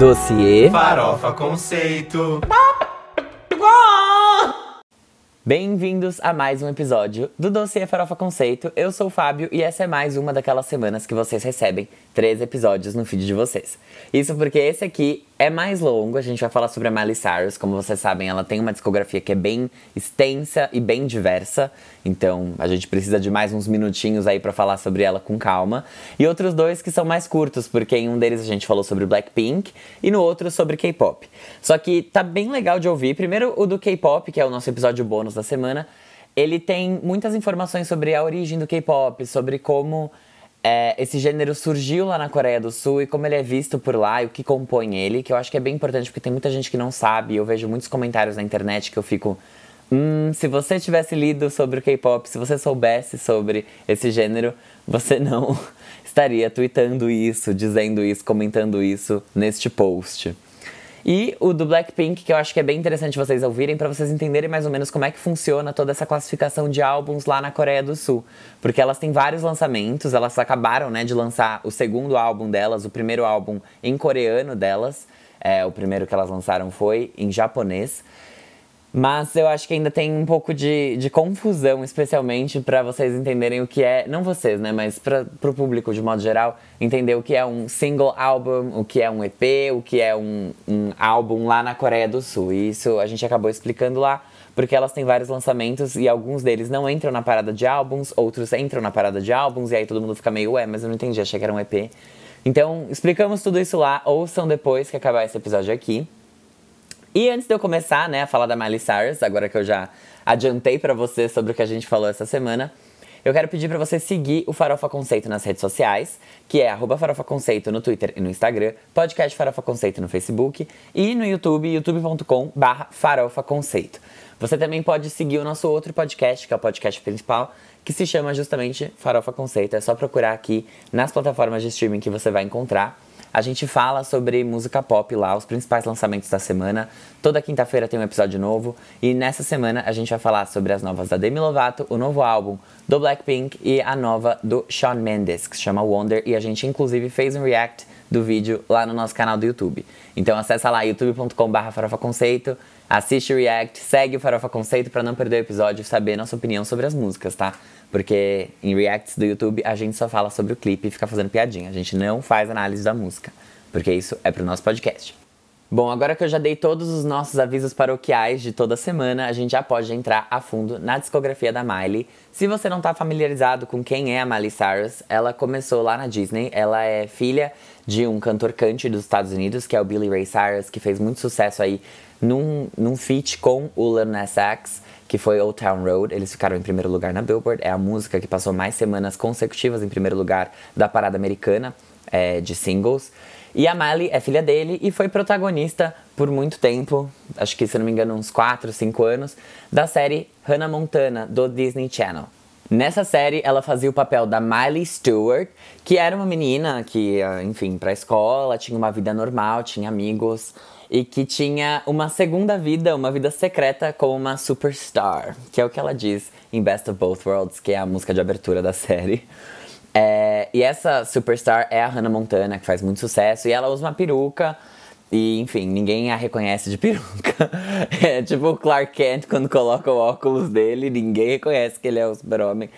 Dossiê Farofa Conceito. Bem-vindos a mais um episódio do Dossiê Farofa Conceito. Eu sou o Fábio e essa é mais uma daquelas semanas que vocês recebem três episódios no feed de vocês. Isso porque esse aqui é mais longo, a gente vai falar sobre a Miley Cyrus. Como vocês sabem, ela tem uma discografia que é bem extensa e bem diversa, então a gente precisa de mais uns minutinhos aí para falar sobre ela com calma. E outros dois que são mais curtos, porque em um deles a gente falou sobre Blackpink e no outro sobre K-pop. Só que tá bem legal de ouvir. Primeiro o do K-pop, que é o nosso episódio bônus da semana. Ele tem muitas informações sobre a origem do K-pop, sobre como é, esse gênero surgiu lá na Coreia do Sul e como ele é visto por lá e o que compõe ele, que eu acho que é bem importante porque tem muita gente que não sabe. Eu vejo muitos comentários na internet que eu fico. Hum, se você tivesse lido sobre o K-pop, se você soubesse sobre esse gênero, você não estaria tweetando isso, dizendo isso, comentando isso neste post. E o do Blackpink, que eu acho que é bem interessante vocês ouvirem para vocês entenderem mais ou menos como é que funciona toda essa classificação de álbuns lá na Coreia do Sul. Porque elas têm vários lançamentos, elas acabaram né, de lançar o segundo álbum delas, o primeiro álbum em coreano delas. É, o primeiro que elas lançaram foi em japonês. Mas eu acho que ainda tem um pouco de, de confusão, especialmente para vocês entenderem o que é, não vocês, né, mas para o público de modo geral, entender o que é um single album, o que é um EP, o que é um, um álbum lá na Coreia do Sul. E isso a gente acabou explicando lá, porque elas têm vários lançamentos e alguns deles não entram na parada de álbuns, outros entram na parada de álbuns, e aí todo mundo fica meio, ué, mas eu não entendi, achei que era um EP. Então, explicamos tudo isso lá, ouçam depois que acabar esse episódio aqui. E antes de eu começar, né, a falar da Miley Cyrus, agora que eu já adiantei para você sobre o que a gente falou essa semana, eu quero pedir para você seguir o Farofa Conceito nas redes sociais, que é Farofa Conceito no Twitter e no Instagram, podcast Farofa Conceito no Facebook e no YouTube, youtube.com barra Farofa Conceito. Você também pode seguir o nosso outro podcast, que é o podcast principal, que se chama justamente Farofa Conceito. É só procurar aqui nas plataformas de streaming que você vai encontrar. A gente fala sobre música pop lá, os principais lançamentos da semana. Toda quinta-feira tem um episódio novo. E nessa semana a gente vai falar sobre as novas da Demi Lovato, o novo álbum do Blackpink e a nova do Shawn Mendes, que se chama Wonder. E a gente inclusive fez um react do vídeo lá no nosso canal do YouTube. Então acessa lá youtube.com.br farofaconceito, assiste o react, segue o Farofa Conceito para não perder o episódio e saber nossa opinião sobre as músicas, tá? Porque em reacts do YouTube a gente só fala sobre o clipe e fica fazendo piadinha. A gente não faz análise da música, porque isso é pro nosso podcast. Bom, agora que eu já dei todos os nossos avisos paroquiais de toda semana, a gente já pode entrar a fundo na discografia da Miley. Se você não está familiarizado com quem é a Miley Cyrus, ela começou lá na Disney. Ela é filha de um cantor country dos Estados Unidos, que é o Billy Ray Cyrus, que fez muito sucesso aí num, num feat com o Lil Nas X que foi Old Town Road. Eles ficaram em primeiro lugar na Billboard. É a música que passou mais semanas consecutivas em primeiro lugar da parada americana é, de singles. E a Miley é filha dele e foi protagonista por muito tempo, acho que se não me engano uns 4, 5 anos, da série Hannah Montana do Disney Channel. Nessa série, ela fazia o papel da Miley Stewart, que era uma menina que, enfim, pra escola, tinha uma vida normal, tinha amigos, e que tinha uma segunda vida, uma vida secreta como uma superstar, que é o que ela diz em Best of Both Worlds, que é a música de abertura da série. É, e essa superstar é a Hannah Montana, que faz muito sucesso, e ela usa uma peruca. E, enfim, ninguém a reconhece de peruca. É tipo o Clark Kent quando coloca o óculos dele, ninguém reconhece que ele é o super-homem.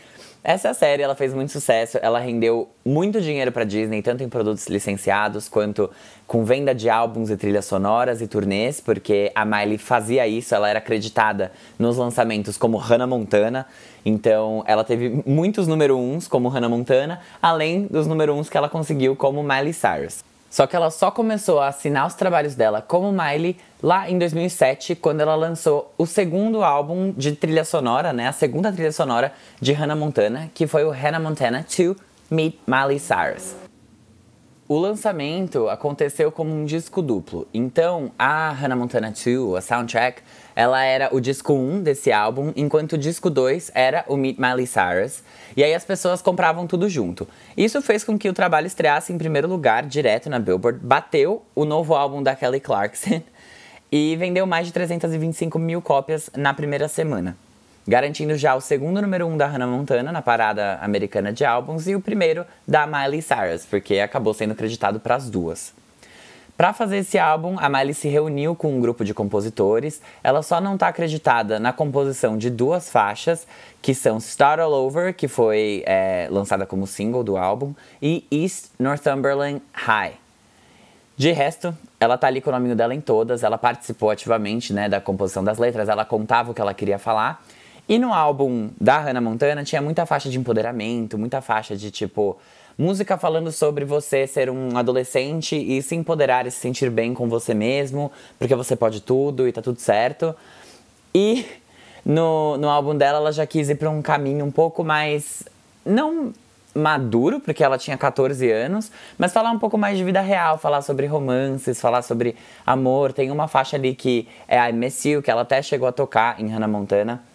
Essa série ela fez muito sucesso, ela rendeu muito dinheiro para Disney, tanto em produtos licenciados quanto com venda de álbuns e trilhas sonoras e turnês, porque a Miley fazia isso, ela era acreditada nos lançamentos como Hannah Montana, então ela teve muitos número uns como Hannah Montana, além dos número uns que ela conseguiu como Miley Cyrus. Só que ela só começou a assinar os trabalhos dela como Miley lá em 2007, quando ela lançou o segundo álbum de trilha sonora, né? A segunda trilha sonora de Hannah Montana, que foi o Hannah Montana 2 Meet Miley Cyrus. O lançamento aconteceu como um disco duplo. Então, a Hannah Montana 2, a soundtrack, ela era o disco 1 desse álbum, enquanto o disco 2 era o Meet Miley Cyrus. E aí as pessoas compravam tudo junto. Isso fez com que o trabalho estreasse em primeiro lugar, direto na Billboard, bateu o novo álbum da Kelly Clarkson e vendeu mais de 325 mil cópias na primeira semana. Garantindo já o segundo número 1 um da Hannah Montana na parada americana de álbuns e o primeiro da Miley Cyrus, porque acabou sendo acreditado para as duas. Para fazer esse álbum, a Miley se reuniu com um grupo de compositores. Ela só não está acreditada na composição de duas faixas, que são Start All Over, que foi é, lançada como single do álbum, e East Northumberland High. De resto, ela tá ali com o nome dela em todas, ela participou ativamente né, da composição das letras, ela contava o que ela queria falar. E no álbum da Hannah Montana tinha muita faixa de empoderamento, muita faixa de tipo Música falando sobre você ser um adolescente e se empoderar e se sentir bem com você mesmo, porque você pode tudo e tá tudo certo. E no, no álbum dela, ela já quis ir para um caminho um pouco mais. Não maduro, porque ela tinha 14 anos, mas falar um pouco mais de vida real, falar sobre romances, falar sobre amor. Tem uma faixa ali que é Miss You, que ela até chegou a tocar em Hannah Montana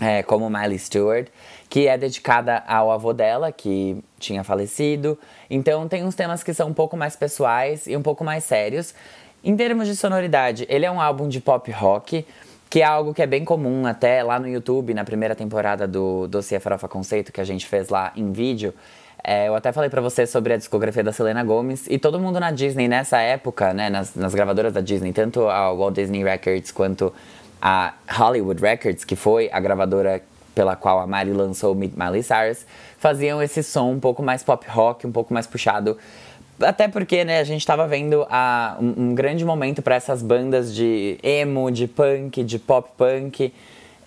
é, como Miley Stewart, que é dedicada ao avô dela, que tinha falecido. Então tem uns temas que são um pouco mais pessoais e um pouco mais sérios. Em termos de sonoridade, ele é um álbum de pop rock, que é algo que é bem comum até lá no YouTube, na primeira temporada do Dossiê Farofa Conceito, que a gente fez lá em vídeo. É, eu até falei para você sobre a discografia da Selena Gomez e todo mundo na Disney nessa época, né, nas, nas gravadoras da Disney, tanto a Walt Disney Records quanto a Hollywood Records, que foi a gravadora pela qual a Mari lançou Meet Miley Cyrus, faziam esse som um pouco mais pop rock, um pouco mais puxado. Até porque, né, a gente estava vendo a, um, um grande momento para essas bandas de emo, de punk, de pop punk.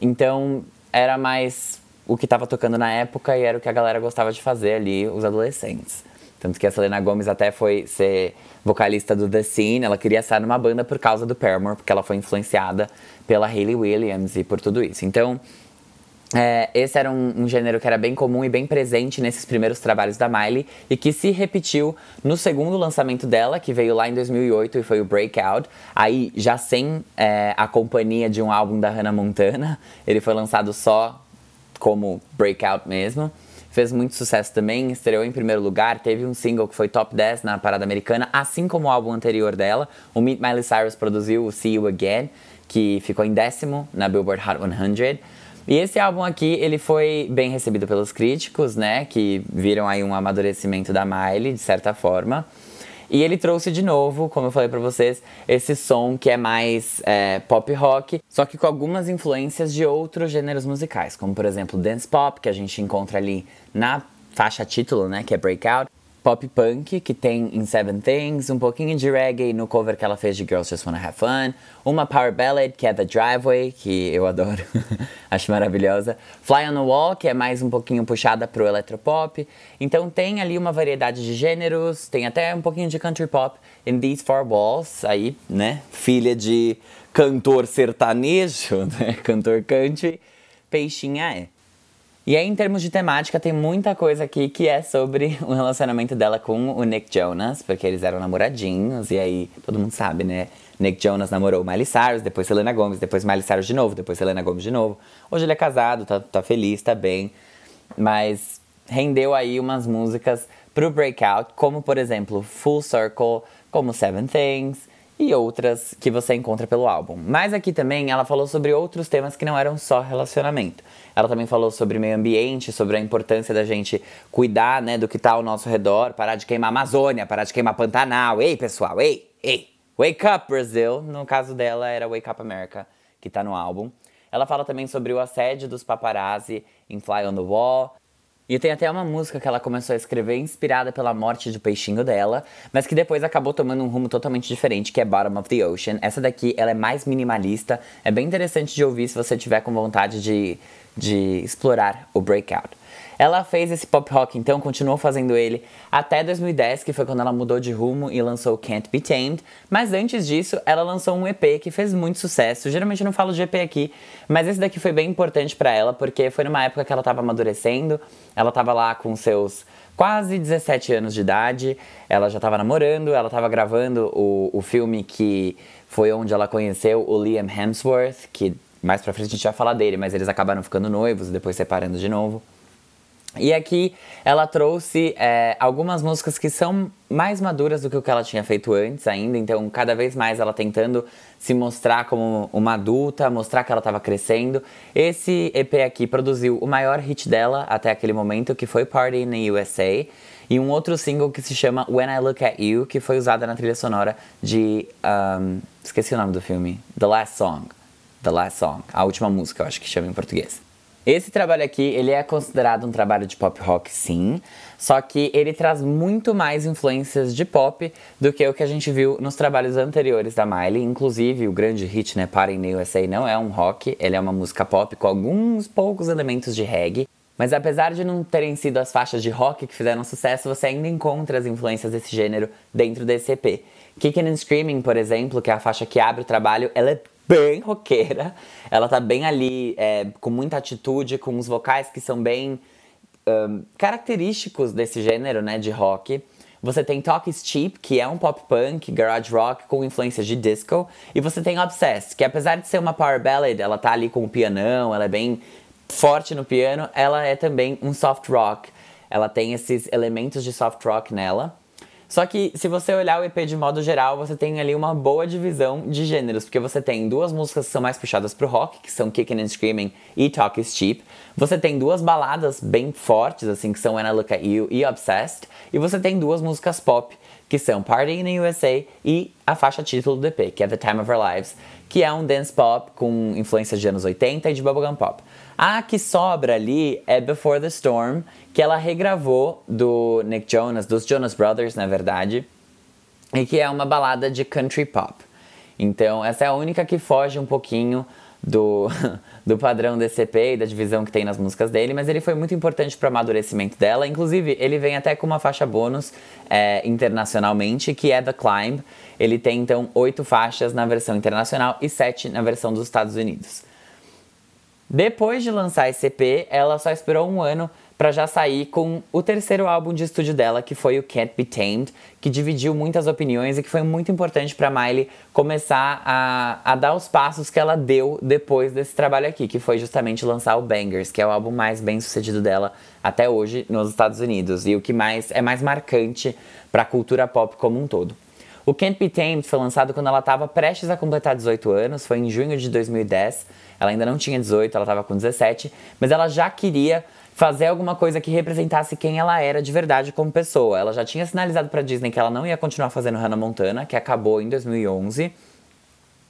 Então, era mais o que estava tocando na época e era o que a galera gostava de fazer ali, os adolescentes. Tanto que a Selena Gomez até foi ser vocalista do The Scene, ela queria estar numa banda por causa do Paramore, porque ela foi influenciada pela Hayley Williams e por tudo isso. Então, é, esse era um, um, gênero que era bem comum e bem presente nesses primeiros trabalhos da Miley e que se repetiu no segundo lançamento dela, que veio lá em 2008 e foi o Breakout. Aí, já sem é, a companhia de um álbum da Hannah Montana, ele foi lançado só como Breakout mesmo fez muito sucesso também, estreou em primeiro lugar, teve um single que foi top 10 na parada americana, assim como o álbum anterior dela. O Meet Miley Cyrus produziu o See You Again, que ficou em décimo na Billboard Hot 100. E esse álbum aqui, ele foi bem recebido pelos críticos, né, que viram aí um amadurecimento da Miley, de certa forma. E ele trouxe de novo, como eu falei para vocês, esse som que é mais é, pop rock, só que com algumas influências de outros gêneros musicais, como por exemplo dance pop, que a gente encontra ali na faixa título, né, que é Breakout, pop punk, que tem In Seven Things, um pouquinho de reggae no cover que ela fez de Girls Just Wanna Have Fun, uma power ballad, que é The Driveway, que eu adoro, acho maravilhosa, Fly on the Wall, que é mais um pouquinho puxada pro electropop, então tem ali uma variedade de gêneros, tem até um pouquinho de country pop, In These Four Walls, aí, né, filha de cantor sertanejo, né, cantor country, peixinha é. E aí, em termos de temática, tem muita coisa aqui que é sobre o relacionamento dela com o Nick Jonas, porque eles eram namoradinhos, e aí todo mundo sabe, né? Nick Jonas namorou Miley Cyrus, depois Selena Gomez, depois Miley Cyrus de novo, depois Selena Gomez de novo. Hoje ele é casado, tá, tá feliz, tá bem, mas rendeu aí umas músicas pro Breakout, como por exemplo Full Circle, como Seven Things e outras que você encontra pelo álbum. Mas aqui também ela falou sobre outros temas que não eram só relacionamento. Ela também falou sobre meio ambiente, sobre a importância da gente cuidar, né, do que está ao nosso redor, parar de queimar Amazônia, parar de queimar Pantanal. Ei, pessoal, ei, ei. Wake Up Brazil, no caso dela era Wake Up America, que está no álbum. Ela fala também sobre o assédio dos paparazzi em Fly on the Wall, e tem até uma música que ela começou a escrever inspirada pela morte do peixinho dela, mas que depois acabou tomando um rumo totalmente diferente, que é Bottom of the Ocean. Essa daqui, ela é mais minimalista, é bem interessante de ouvir se você tiver com vontade de, de explorar o Breakout. Ela fez esse pop rock, então continuou fazendo ele até 2010, que foi quando ela mudou de rumo e lançou Can't Be Tamed. Mas antes disso, ela lançou um EP que fez muito sucesso. Geralmente eu não falo de EP aqui, mas esse daqui foi bem importante para ela, porque foi numa época que ela estava amadurecendo. Ela estava lá com seus quase 17 anos de idade, ela já estava namorando, ela estava gravando o, o filme que foi onde ela conheceu o Liam Hemsworth, que mais pra frente a gente vai falar dele, mas eles acabaram ficando noivos, depois separando de novo. E aqui ela trouxe é, algumas músicas que são mais maduras do que o que ela tinha feito antes ainda, então cada vez mais ela tentando se mostrar como uma adulta, mostrar que ela estava crescendo. Esse EP aqui produziu o maior hit dela até aquele momento, que foi Party in the USA. e um outro single que se chama When I Look at You, que foi usada na trilha sonora de. Um, esqueci o nome do filme. The Last Song. The Last Song. A última música, eu acho que chama em português. Esse trabalho aqui, ele é considerado um trabalho de pop rock, sim, só que ele traz muito mais influências de pop do que o que a gente viu nos trabalhos anteriores da Miley. Inclusive, o grande hit, né, Party in the USA, não é um rock, ele é uma música pop com alguns poucos elementos de reggae. Mas apesar de não terem sido as faixas de rock que fizeram sucesso, você ainda encontra as influências desse gênero dentro desse EP. Kicking and Screaming, por exemplo, que é a faixa que abre o trabalho, ela é bem roqueira. Ela tá bem ali, é, com muita atitude, com os vocais que são bem um, característicos desse gênero, né, de rock. Você tem Talk is Cheap, que é um pop punk, garage rock com influências de disco. E você tem Obsessed, que apesar de ser uma power ballad, ela tá ali com o pianão, ela é bem forte no piano, ela é também um soft rock. Ela tem esses elementos de soft rock nela. Só que se você olhar o EP de modo geral, você tem ali uma boa divisão de gêneros, porque você tem duas músicas que são mais puxadas pro rock, que são Kicking and Screaming e Talk is Cheap. Você tem duas baladas bem fortes, assim, que são I Look at You e Obsessed. E você tem duas músicas pop, que são Party in the USA e a faixa título do EP, que é The Time of Our Lives, que é um dance pop com influências de anos 80 e de bubblegum pop. A que sobra ali é Before the Storm, que ela regravou do Nick Jonas, dos Jonas Brothers, na verdade, e que é uma balada de country pop. Então, essa é a única que foge um pouquinho do, do padrão DCP e da divisão que tem nas músicas dele, mas ele foi muito importante para o amadurecimento dela. Inclusive, ele vem até com uma faixa bônus é, internacionalmente, que é The Climb. Ele tem então oito faixas na versão internacional e sete na versão dos Estados Unidos. Depois de lançar esse EP, ela só esperou um ano para já sair com o terceiro álbum de estúdio dela, que foi o Can't Be Tamed, que dividiu muitas opiniões e que foi muito importante para Miley começar a, a dar os passos que ela deu depois desse trabalho aqui, que foi justamente lançar o Bangers, que é o álbum mais bem sucedido dela até hoje nos Estados Unidos e o que mais é mais marcante para a cultura pop como um todo. O Can't Be Tamed foi lançado quando ela estava prestes a completar 18 anos, foi em junho de 2010. Ela ainda não tinha 18, ela estava com 17, mas ela já queria fazer alguma coisa que representasse quem ela era de verdade como pessoa. Ela já tinha sinalizado para Disney que ela não ia continuar fazendo Hannah Montana, que acabou em 2011.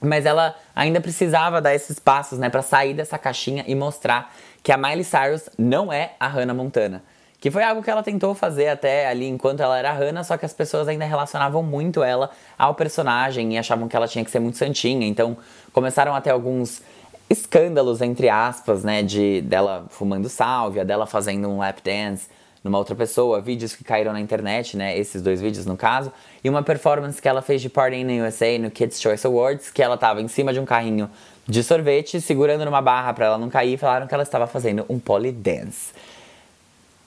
Mas ela ainda precisava dar esses passos, né, para sair dessa caixinha e mostrar que a Miley Cyrus não é a Hannah Montana. Que foi algo que ela tentou fazer até ali enquanto ela era Hannah, só que as pessoas ainda relacionavam muito ela ao personagem e achavam que ela tinha que ser muito santinha. Então começaram a ter alguns escândalos, entre aspas, né? De dela fumando sálvia, dela fazendo um lap dance numa outra pessoa, vídeos que caíram na internet, né? Esses dois vídeos no caso, e uma performance que ela fez de Party in the USA no Kids Choice Awards, que ela tava em cima de um carrinho de sorvete, segurando numa barra para ela não cair, e falaram que ela estava fazendo um polydance.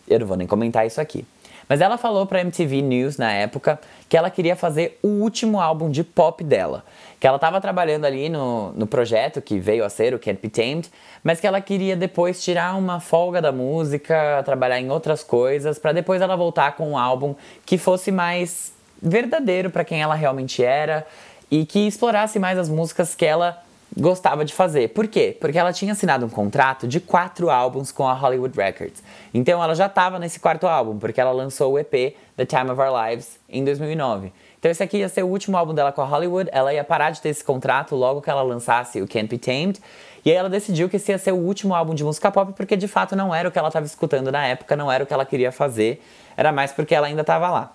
Eu não vou nem comentar isso aqui. Mas ela falou para MTV News na época que ela queria fazer o último álbum de pop dela. Que ela estava trabalhando ali no, no projeto que veio a ser o Can't Be Tamed, mas que ela queria depois tirar uma folga da música, trabalhar em outras coisas, para depois ela voltar com um álbum que fosse mais verdadeiro para quem ela realmente era e que explorasse mais as músicas que ela gostava de fazer. Por quê? Porque ela tinha assinado um contrato de quatro álbuns com a Hollywood Records. Então ela já estava nesse quarto álbum, porque ela lançou o EP The Time of Our Lives em 2009. Então esse aqui ia ser o último álbum dela com a Hollywood, ela ia parar de ter esse contrato logo que ela lançasse o Can't Be Tamed. E aí ela decidiu que esse ia ser o último álbum de música pop, porque de fato não era o que ela estava escutando na época, não era o que ela queria fazer, era mais porque ela ainda estava lá.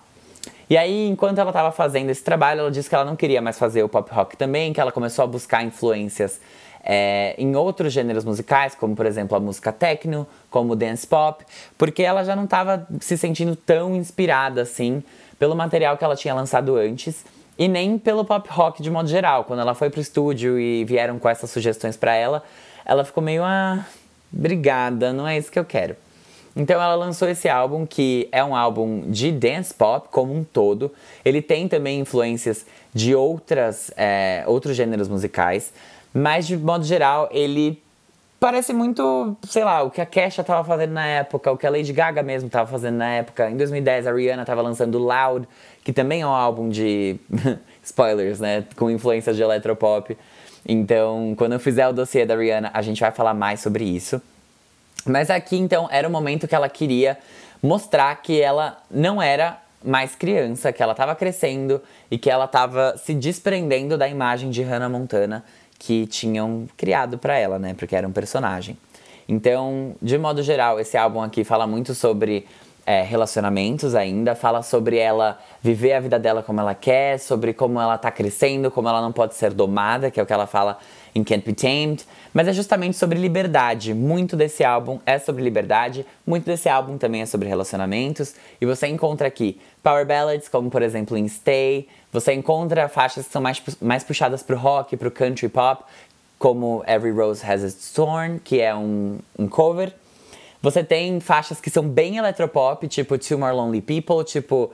E aí, enquanto ela estava fazendo esse trabalho, ela disse que ela não queria mais fazer o pop rock também, que ela começou a buscar influências é, em outros gêneros musicais, como por exemplo a música techno, como o dance pop, porque ela já não estava se sentindo tão inspirada assim pelo material que ela tinha lançado antes e nem pelo pop rock de modo geral. Quando ela foi pro estúdio e vieram com essas sugestões para ela, ela ficou meio ah, obrigada, não é isso que eu quero. Então ela lançou esse álbum que é um álbum de dance pop como um todo. Ele tem também influências de outras, é, outros gêneros musicais, mas de modo geral ele parece muito, sei lá, o que a Kesha estava fazendo na época, o que a Lady Gaga mesmo estava fazendo na época. Em 2010 a Rihanna estava lançando Loud, que também é um álbum de spoilers, né, com influências de eletropop. Então, quando eu fizer o dossiê da Rihanna, a gente vai falar mais sobre isso. Mas aqui então era o momento que ela queria mostrar que ela não era mais criança, que ela estava crescendo e que ela estava se desprendendo da imagem de Hannah Montana que tinham criado para ela, né? Porque era um personagem. Então, de modo geral, esse álbum aqui fala muito sobre é, relacionamentos ainda, fala sobre ela viver a vida dela como ela quer, sobre como ela tá crescendo, como ela não pode ser domada, que é o que ela fala em Can't Be Tamed, mas é justamente sobre liberdade. Muito desse álbum é sobre liberdade, muito desse álbum também é sobre relacionamentos, e você encontra aqui power ballads, como por exemplo em Stay, você encontra faixas que são mais, mais puxadas pro rock, pro country pop, como Every Rose Has Its Thorn, que é um, um cover. Você tem faixas que são bem eletropop, tipo Two More Lonely People, tipo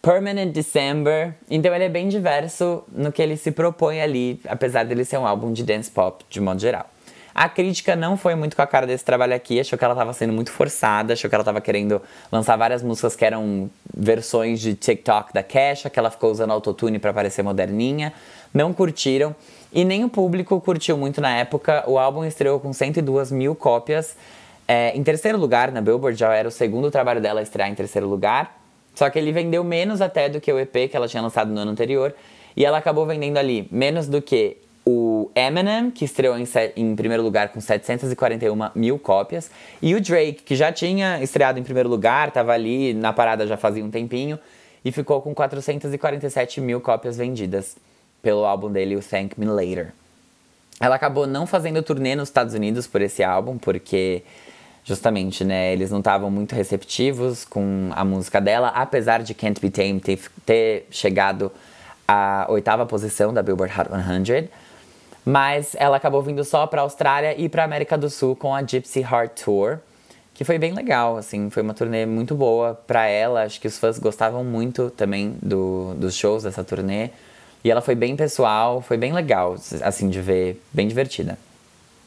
Permanent December. Então ele é bem diverso no que ele se propõe ali, apesar dele ser um álbum de dance pop de modo geral. A crítica não foi muito com a cara desse trabalho aqui, achou que ela estava sendo muito forçada, achou que ela estava querendo lançar várias músicas que eram versões de TikTok da Kesha, que ela ficou usando autotune para parecer moderninha. Não curtiram. E nem o público curtiu muito na época. O álbum estreou com 102 mil cópias. É, em terceiro lugar na Billboard, já era o segundo trabalho dela a estrear em terceiro lugar. Só que ele vendeu menos até do que o EP que ela tinha lançado no ano anterior. E ela acabou vendendo ali menos do que o Eminem, que estreou em, em, primeiro lugar com 741 mil cópias, e o Drake, que já tinha estreado em primeiro lugar, estava ali na parada já fazia um tempinho, e ficou com 447 mil cópias vendidas pelo álbum dele, o Thank Me Later. Ela acabou não fazendo turnê nos Estados Unidos por esse álbum, porque justamente, né, eles não estavam muito receptivos com a música dela, apesar de Can't Be Tamed ter, ter chegado à oitava posição da Billboard Hot 100. Mas ela acabou vindo só para a Austrália e para América do Sul com a Gypsy Heart Tour, que foi bem legal, assim, foi uma turnê muito boa para ela. Acho que os fãs gostavam muito também do, dos shows dessa turnê. E ela foi bem pessoal, foi bem legal, assim, de ver, bem divertida.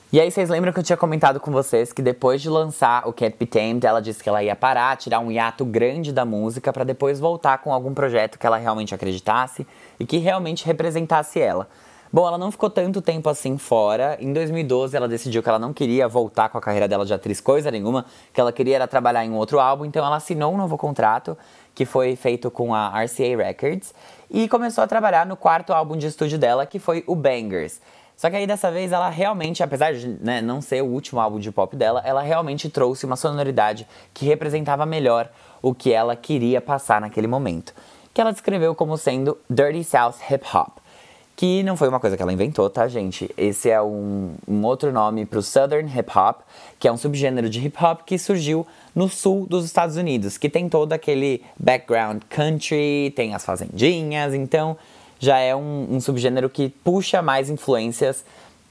E aí, vocês lembram que eu tinha comentado com vocês que depois de lançar o Can't Be Tamed, ela disse que ela ia parar, tirar um hiato grande da música para depois voltar com algum projeto que ela realmente acreditasse e que realmente representasse ela. Bom, ela não ficou tanto tempo assim fora. Em 2012, ela decidiu que ela não queria voltar com a carreira dela de atriz coisa nenhuma, que ela queria era trabalhar em um outro álbum, então ela assinou um novo contrato que foi feito com a RCA Records e começou a trabalhar no quarto álbum de estúdio dela, que foi o Bangers. Só que aí dessa vez ela realmente, apesar de né, não ser o último álbum de pop dela, ela realmente trouxe uma sonoridade que representava melhor o que ela queria passar naquele momento, que ela descreveu como sendo Dirty South Hip Hop que não foi uma coisa que ela inventou, tá, gente? Esse é um, um outro nome para o Southern Hip Hop, que é um subgênero de hip hop que surgiu no sul dos Estados Unidos, que tem todo aquele background country, tem as fazendinhas, então já é um, um subgênero que puxa mais influências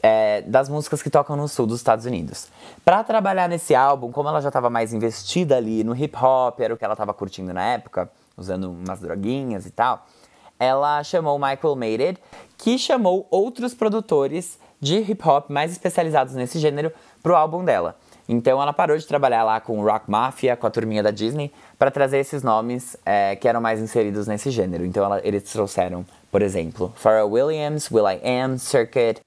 é, das músicas que tocam no sul dos Estados Unidos. Para trabalhar nesse álbum, como ela já estava mais investida ali no hip hop, era o que ela estava curtindo na época, usando umas droguinhas e tal ela chamou Michael Mated, que chamou outros produtores de hip hop mais especializados nesse gênero pro álbum dela. Então ela parou de trabalhar lá com Rock Mafia, com a turminha da Disney, para trazer esses nomes é, que eram mais inseridos nesse gênero. Então ela, eles trouxeram, por exemplo, Pharrell Williams, Will I Am, Circuit.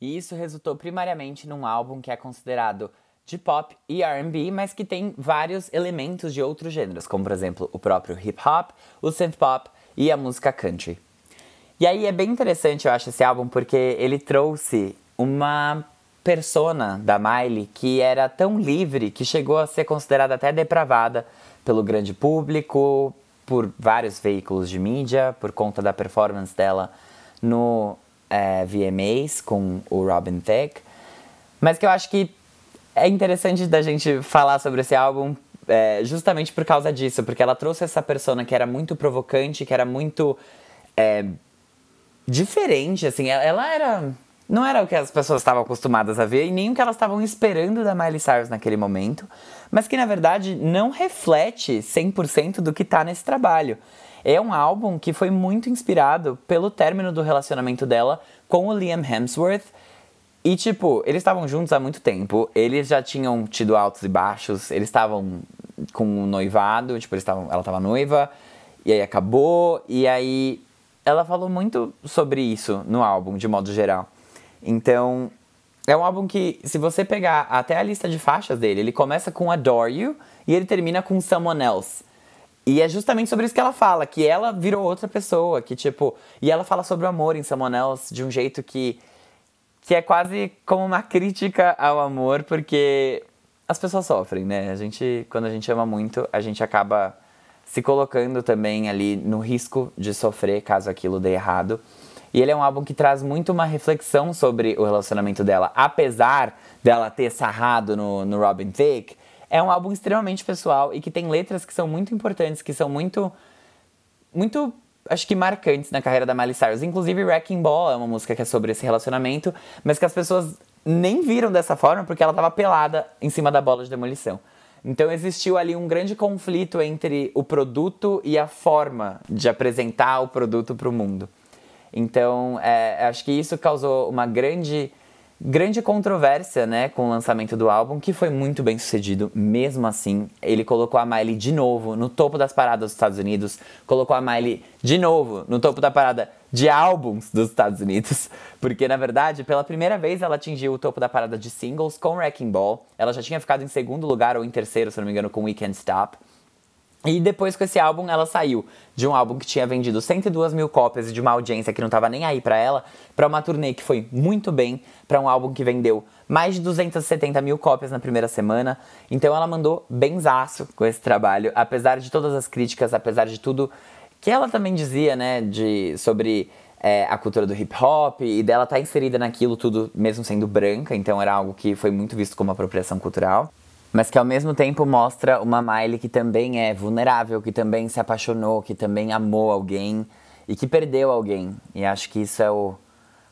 E isso resultou primariamente num álbum que é considerado de pop e R&B, mas que tem vários elementos de outros gêneros, como por exemplo o próprio hip hop, o synth pop e a música country. E aí é bem interessante, eu acho, esse álbum, porque ele trouxe uma persona da Miley que era tão livre que chegou a ser considerada até depravada pelo grande público, por vários veículos de mídia, por conta da performance dela no é, VMAs com o Robin Thicke. Mas que eu acho que é interessante da gente falar sobre esse álbum é, justamente por causa disso, porque ela trouxe essa persona que era muito provocante, que era muito é, diferente, assim, ela, ela era não era o que as pessoas estavam acostumadas a ver e nem o que elas estavam esperando da Miley Cyrus naquele momento, mas que na verdade não reflete 100% do que está nesse trabalho. É um álbum que foi muito inspirado pelo término do relacionamento dela com o Liam Hemsworth e, tipo, eles estavam juntos há muito tempo, eles já tinham tido altos e baixos, eles estavam com um noivado, tipo, eles tavam, ela tava noiva, e aí acabou, e aí ela falou muito sobre isso no álbum, de modo geral. Então, é um álbum que, se você pegar até a lista de faixas dele, ele começa com Adore You e ele termina com Someone Else. E é justamente sobre isso que ela fala, que ela virou outra pessoa, que tipo. E ela fala sobre o amor em Someone Else de um jeito que. que é quase como uma crítica ao amor, porque as pessoas sofrem, né? A gente, quando a gente ama muito, a gente acaba se colocando também ali no risco de sofrer caso aquilo dê errado. E ele é um álbum que traz muito uma reflexão sobre o relacionamento dela. Apesar dela ter sarrado no, no Robin Thicke, é um álbum extremamente pessoal e que tem letras que são muito importantes, que são muito. muito. acho que marcantes na carreira da Miley Cyrus. Inclusive, Wrecking Ball é uma música que é sobre esse relacionamento, mas que as pessoas nem viram dessa forma porque ela estava pelada em cima da bola de demolição. Então existiu ali um grande conflito entre o produto e a forma de apresentar o produto para o mundo. Então, é, acho que isso causou uma grande, grande controvérsia, né, com o lançamento do álbum, que foi muito bem sucedido, mesmo assim. Ele colocou a Miley de novo no topo das paradas dos Estados Unidos, colocou a Miley de novo no topo da parada de álbuns dos Estados Unidos, porque na verdade, pela primeira vez ela atingiu o topo da parada de singles com Wrecking Ball. Ela já tinha ficado em segundo lugar ou em terceiro, se não me engano, com We Can't Stop. E depois com esse álbum, ela saiu de um álbum que tinha vendido 102 mil cópias e de uma audiência que não estava nem aí para ela, para uma turnê que foi muito bem, para um álbum que vendeu mais de 270 mil cópias na primeira semana. Então ela mandou benzaço com esse trabalho, apesar de todas as críticas, apesar de tudo que ela também dizia, né, de, sobre é, a cultura do hip hop e dela estar tá inserida naquilo tudo, mesmo sendo branca, então era algo que foi muito visto como apropriação cultural mas que ao mesmo tempo mostra uma Miley que também é vulnerável, que também se apaixonou, que também amou alguém e que perdeu alguém. E acho que isso é o,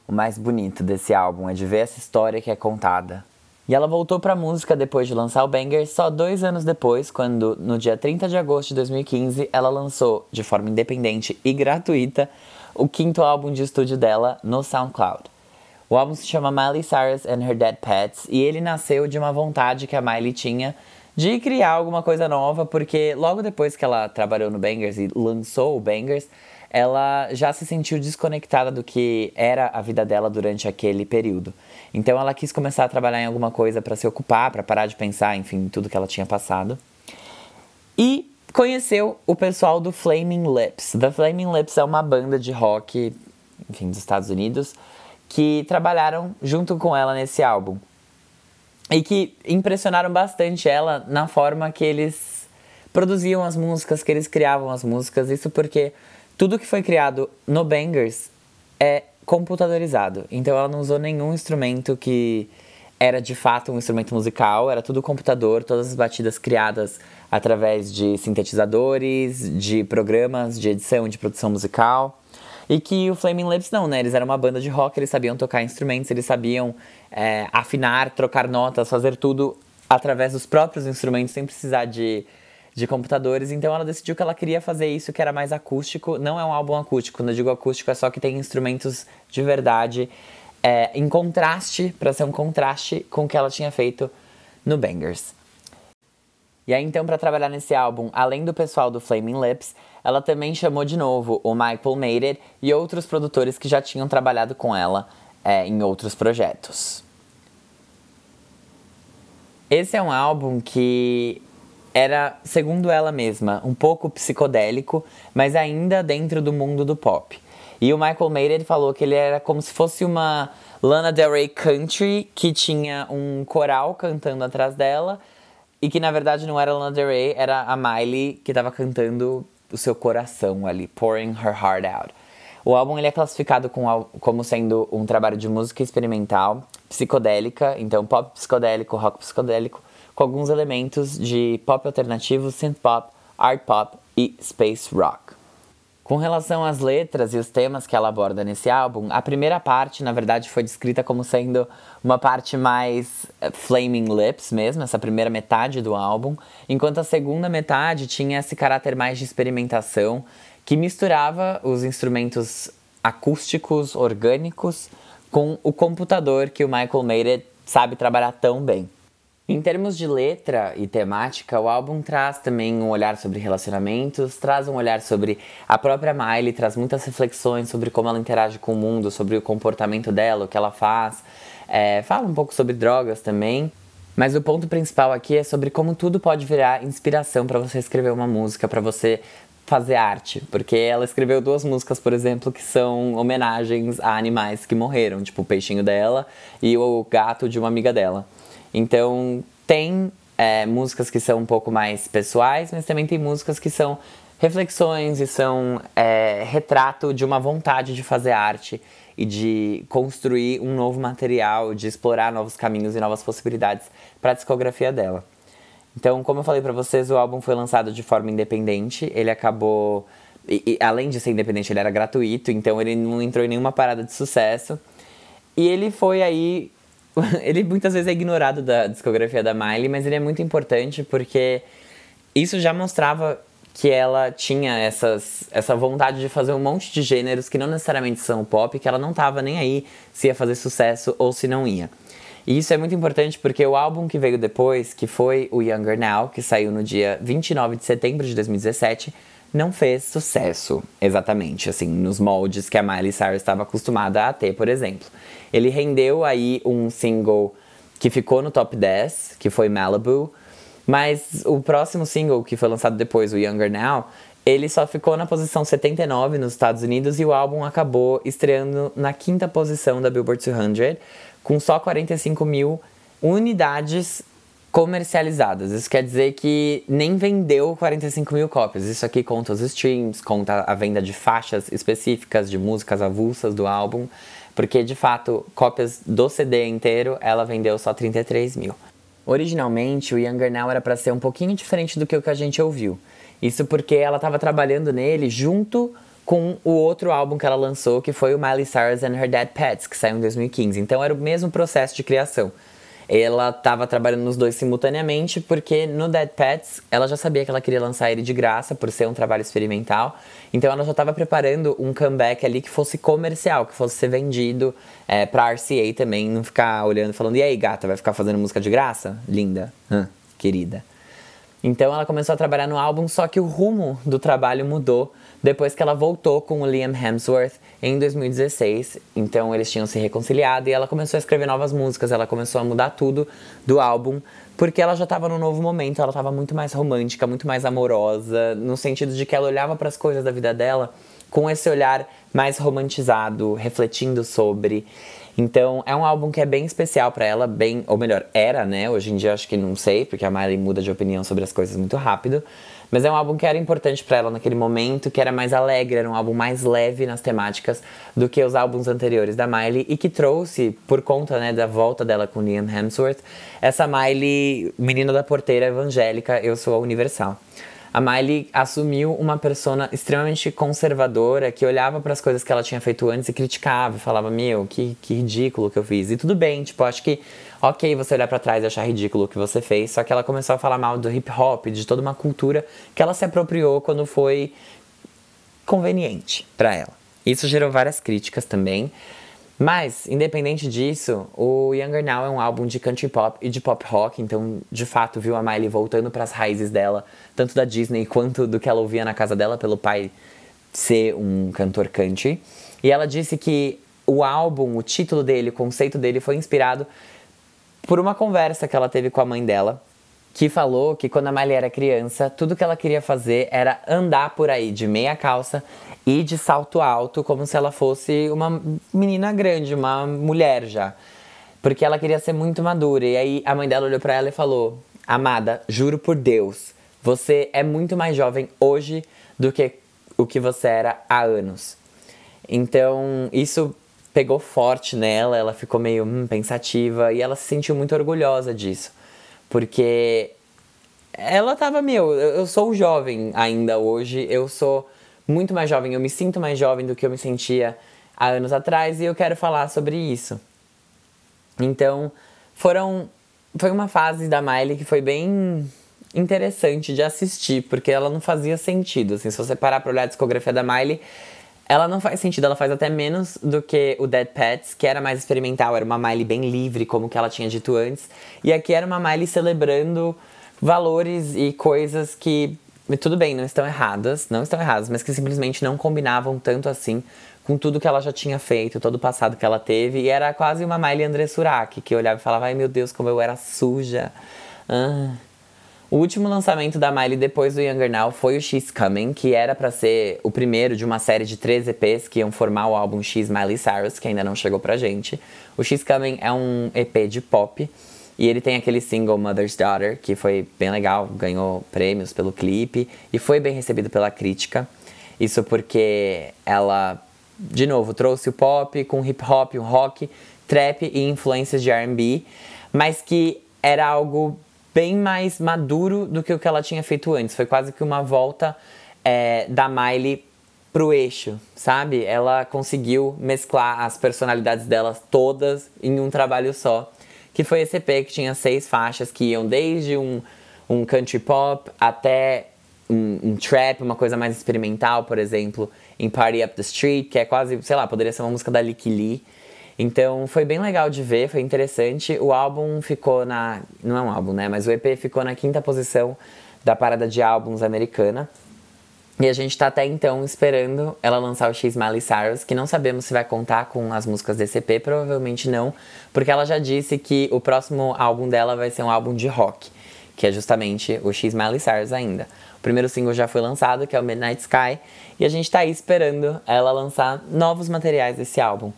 o mais bonito desse álbum, é de ver essa história que é contada. E ela voltou para a música depois de lançar o Banger só dois anos depois, quando no dia 30 de agosto de 2015 ela lançou, de forma independente e gratuita, o quinto álbum de estúdio dela no SoundCloud. O álbum se chama Miley Cyrus and Her Dead Pets e ele nasceu de uma vontade que a Miley tinha de criar alguma coisa nova, porque logo depois que ela trabalhou no Bangers e lançou o Bangers, ela já se sentiu desconectada do que era a vida dela durante aquele período. Então ela quis começar a trabalhar em alguma coisa para se ocupar, para parar de pensar, enfim, em tudo que ela tinha passado. E conheceu o pessoal do Flaming Lips. The Flaming Lips é uma banda de rock, enfim, dos Estados Unidos, que trabalharam junto com ela nesse álbum. E que impressionaram bastante ela na forma que eles produziam as músicas, que eles criavam as músicas. Isso porque tudo que foi criado no Bangers é computadorizado. Então ela não usou nenhum instrumento que era de fato um instrumento musical, era tudo computador, todas as batidas criadas através de sintetizadores, de programas de edição de produção musical. E que o Flaming Lips não, né? Eles eram uma banda de rock, eles sabiam tocar instrumentos, eles sabiam é, afinar, trocar notas, fazer tudo através dos próprios instrumentos, sem precisar de, de computadores. Então ela decidiu que ela queria fazer isso, que era mais acústico. Não é um álbum acústico, quando eu digo acústico é só que tem instrumentos de verdade, é, em contraste, para ser um contraste com o que ela tinha feito no Bangers. E aí então para trabalhar nesse álbum, além do pessoal do Flaming Lips, ela também chamou de novo o Michael Mated e outros produtores que já tinham trabalhado com ela é, em outros projetos. Esse é um álbum que era, segundo ela mesma, um pouco psicodélico, mas ainda dentro do mundo do pop. E o Michael Mated falou que ele era como se fosse uma Lana Del Rey country que tinha um coral cantando atrás dela e que na verdade não era Lana Del Rey, era a Miley que estava cantando o seu coração ali, pouring her heart out. O álbum ele é classificado com, como sendo um trabalho de música experimental, psicodélica, então pop psicodélico, rock psicodélico, com alguns elementos de pop alternativo, synth pop, art pop e space rock. Com relação às letras e os temas que ela aborda nesse álbum, a primeira parte, na verdade, foi descrita como sendo uma parte mais eh, Flaming Lips mesmo, essa primeira metade do álbum, enquanto a segunda metade tinha esse caráter mais de experimentação, que misturava os instrumentos acústicos, orgânicos, com o computador que o Michael Mated sabe trabalhar tão bem. Em termos de letra e temática, o álbum traz também um olhar sobre relacionamentos, traz um olhar sobre a própria Miley, traz muitas reflexões sobre como ela interage com o mundo, sobre o comportamento dela, o que ela faz. É, fala um pouco sobre drogas também. Mas o ponto principal aqui é sobre como tudo pode virar inspiração para você escrever uma música, para você fazer arte. Porque ela escreveu duas músicas, por exemplo, que são homenagens a animais que morreram, tipo o peixinho dela e o gato de uma amiga dela. Então, tem é, músicas que são um pouco mais pessoais, mas também tem músicas que são reflexões e são é, retrato de uma vontade de fazer arte e de construir um novo material, de explorar novos caminhos e novas possibilidades para a discografia dela. Então, como eu falei para vocês, o álbum foi lançado de forma independente. Ele acabou, e, e, além de ser independente, ele era gratuito, então ele não entrou em nenhuma parada de sucesso. E ele foi aí ele muitas vezes é ignorado da discografia da Miley, mas ele é muito importante porque isso já mostrava que ela tinha essas, essa vontade de fazer um monte de gêneros que não necessariamente são pop, que ela não tava nem aí se ia fazer sucesso ou se não ia. E isso é muito importante porque o álbum que veio depois, que foi o Younger Now, que saiu no dia 29 de setembro de 2017, não fez sucesso exatamente, assim, nos moldes que a Miley Cyrus estava acostumada a ter, por exemplo. Ele rendeu aí um single que ficou no top 10, que foi Malibu, mas o próximo single que foi lançado depois, o Younger Now, ele só ficou na posição 79 nos Estados Unidos e o álbum acabou estreando na quinta posição da Billboard 200, com só 45 mil unidades comercializadas. Isso quer dizer que nem vendeu 45 mil cópias. Isso aqui conta os streams, conta a venda de faixas específicas de músicas avulsas do álbum, porque de fato, cópias do CD inteiro, ela vendeu só 33 mil. Originalmente, o Younger Now era para ser um pouquinho diferente do que o que a gente ouviu. Isso porque ela estava trabalhando nele junto com o outro álbum que ela lançou, que foi o Miley Cyrus and Her Dead Pets, que saiu em 2015. Então era o mesmo processo de criação ela estava trabalhando nos dois simultaneamente, porque no Dead Pets ela já sabia que ela queria lançar ele de graça, por ser um trabalho experimental. Então ela já estava preparando um comeback ali que fosse comercial, que fosse ser vendido é, pra RCA também, não ficar olhando falando: e aí, gata, vai ficar fazendo música de graça? Linda, Hã, querida. Então ela começou a trabalhar no álbum, só que o rumo do trabalho mudou depois que ela voltou com o Liam Hemsworth em 2016. Então eles tinham se reconciliado e ela começou a escrever novas músicas, ela começou a mudar tudo do álbum, porque ela já estava num novo momento, ela estava muito mais romântica, muito mais amorosa, no sentido de que ela olhava para as coisas da vida dela com esse olhar mais romantizado, refletindo sobre. Então, é um álbum que é bem especial para ela, bem, ou melhor, era, né? Hoje em dia acho que não sei, porque a Miley muda de opinião sobre as coisas muito rápido. Mas é um álbum que era importante para ela naquele momento, que era mais alegre, era um álbum mais leve nas temáticas do que os álbuns anteriores da Miley e que trouxe, por conta né, da volta dela com Liam Hemsworth, essa Miley, menina da porteira evangélica, eu sou a universal a Miley assumiu uma persona extremamente conservadora que olhava para as coisas que ela tinha feito antes e criticava, falava: Meu, que, que ridículo que eu fiz. E tudo bem, tipo, acho que ok você olhar para trás e achar ridículo o que você fez, só que ela começou a falar mal do hip hop, de toda uma cultura que ela se apropriou quando foi conveniente para ela. Isso gerou várias críticas também. Mas, independente disso, o Younger Now é um álbum de country pop e de pop rock, então, de fato, viu a Miley voltando para as raízes dela, tanto da Disney quanto do que ela ouvia na casa dela pelo pai ser um cantor country. E ela disse que o álbum, o título dele, o conceito dele foi inspirado por uma conversa que ela teve com a mãe dela, que falou que quando a Miley era criança, tudo que ela queria fazer era andar por aí de meia calça e de salto alto, como se ela fosse uma menina grande, uma mulher já. Porque ela queria ser muito madura. E aí a mãe dela olhou para ela e falou: Amada, juro por Deus, você é muito mais jovem hoje do que o que você era há anos. Então, isso pegou forte nela, ela ficou meio hum, pensativa e ela se sentiu muito orgulhosa disso. Porque ela tava, meu, eu sou jovem ainda hoje, eu sou muito mais jovem, eu me sinto mais jovem do que eu me sentia há anos atrás e eu quero falar sobre isso. Então, foram foi uma fase da Miley que foi bem interessante de assistir, porque ela não fazia sentido, assim, se você parar para olhar a discografia da Miley, ela não faz sentido, ela faz até menos do que o Dead Pets, que era mais experimental, era uma Miley bem livre, como que ela tinha dito antes. E aqui era uma Miley celebrando valores e coisas que, tudo bem, não estão erradas, não estão erradas, mas que simplesmente não combinavam tanto assim com tudo que ela já tinha feito, todo o passado que ela teve. E era quase uma Miley André Surak, que olhava e falava, ai meu Deus, como eu era suja. Ah, o último lançamento da Miley depois do Younger Now foi o She's Coming, que era para ser o primeiro de uma série de três EPs que iam formar o álbum X Miley Cyrus, que ainda não chegou pra gente. O She's Coming é um EP de pop e ele tem aquele single Mother's Daughter, que foi bem legal, ganhou prêmios pelo clipe e foi bem recebido pela crítica. Isso porque ela, de novo, trouxe o pop com hip hop, o rock, trap e influências de R&B, mas que era algo bem mais maduro do que o que ela tinha feito antes. Foi quase que uma volta é, da Miley pro eixo, sabe? Ela conseguiu mesclar as personalidades delas todas em um trabalho só. Que foi esse EP que tinha seis faixas que iam desde um, um country pop até um, um, trap, uma coisa mais experimental, por exemplo, em Party Up the Street, que é quase, sei lá, poderia ser uma música da Lick Lee. Então foi bem legal de ver, foi interessante. O álbum ficou na. Não é um álbum, né? Mas o EP ficou na quinta posição da parada de álbuns americana. E a gente tá até então esperando ela lançar o X Miley Cyrus, que não sabemos se vai contar com as músicas desse EP, provavelmente não, porque ela já disse que o próximo álbum dela vai ser um álbum de rock, que é justamente o X Miley Cyrus ainda. O primeiro single já foi lançado, que é o Midnight Sky, e a gente tá aí esperando ela lançar novos materiais desse álbum.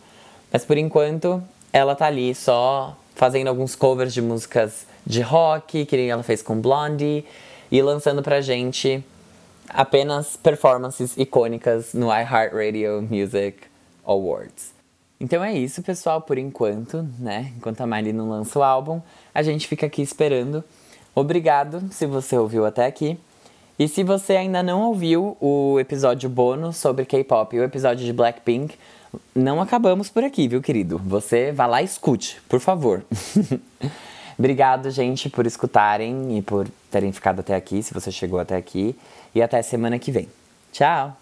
Mas por enquanto, ela tá ali só fazendo alguns covers de músicas de rock, que ela fez com Blondie, e lançando pra gente apenas performances icônicas no iHeartRadio Music Awards. Então é isso, pessoal, por enquanto, né? Enquanto a Miley não lança o álbum, a gente fica aqui esperando. Obrigado se você ouviu até aqui. E se você ainda não ouviu o episódio bônus sobre K-pop o episódio de Blackpink, não acabamos por aqui, viu, querido? Você vá lá e escute, por favor. Obrigado, gente, por escutarem e por terem ficado até aqui, se você chegou até aqui. E até semana que vem. Tchau!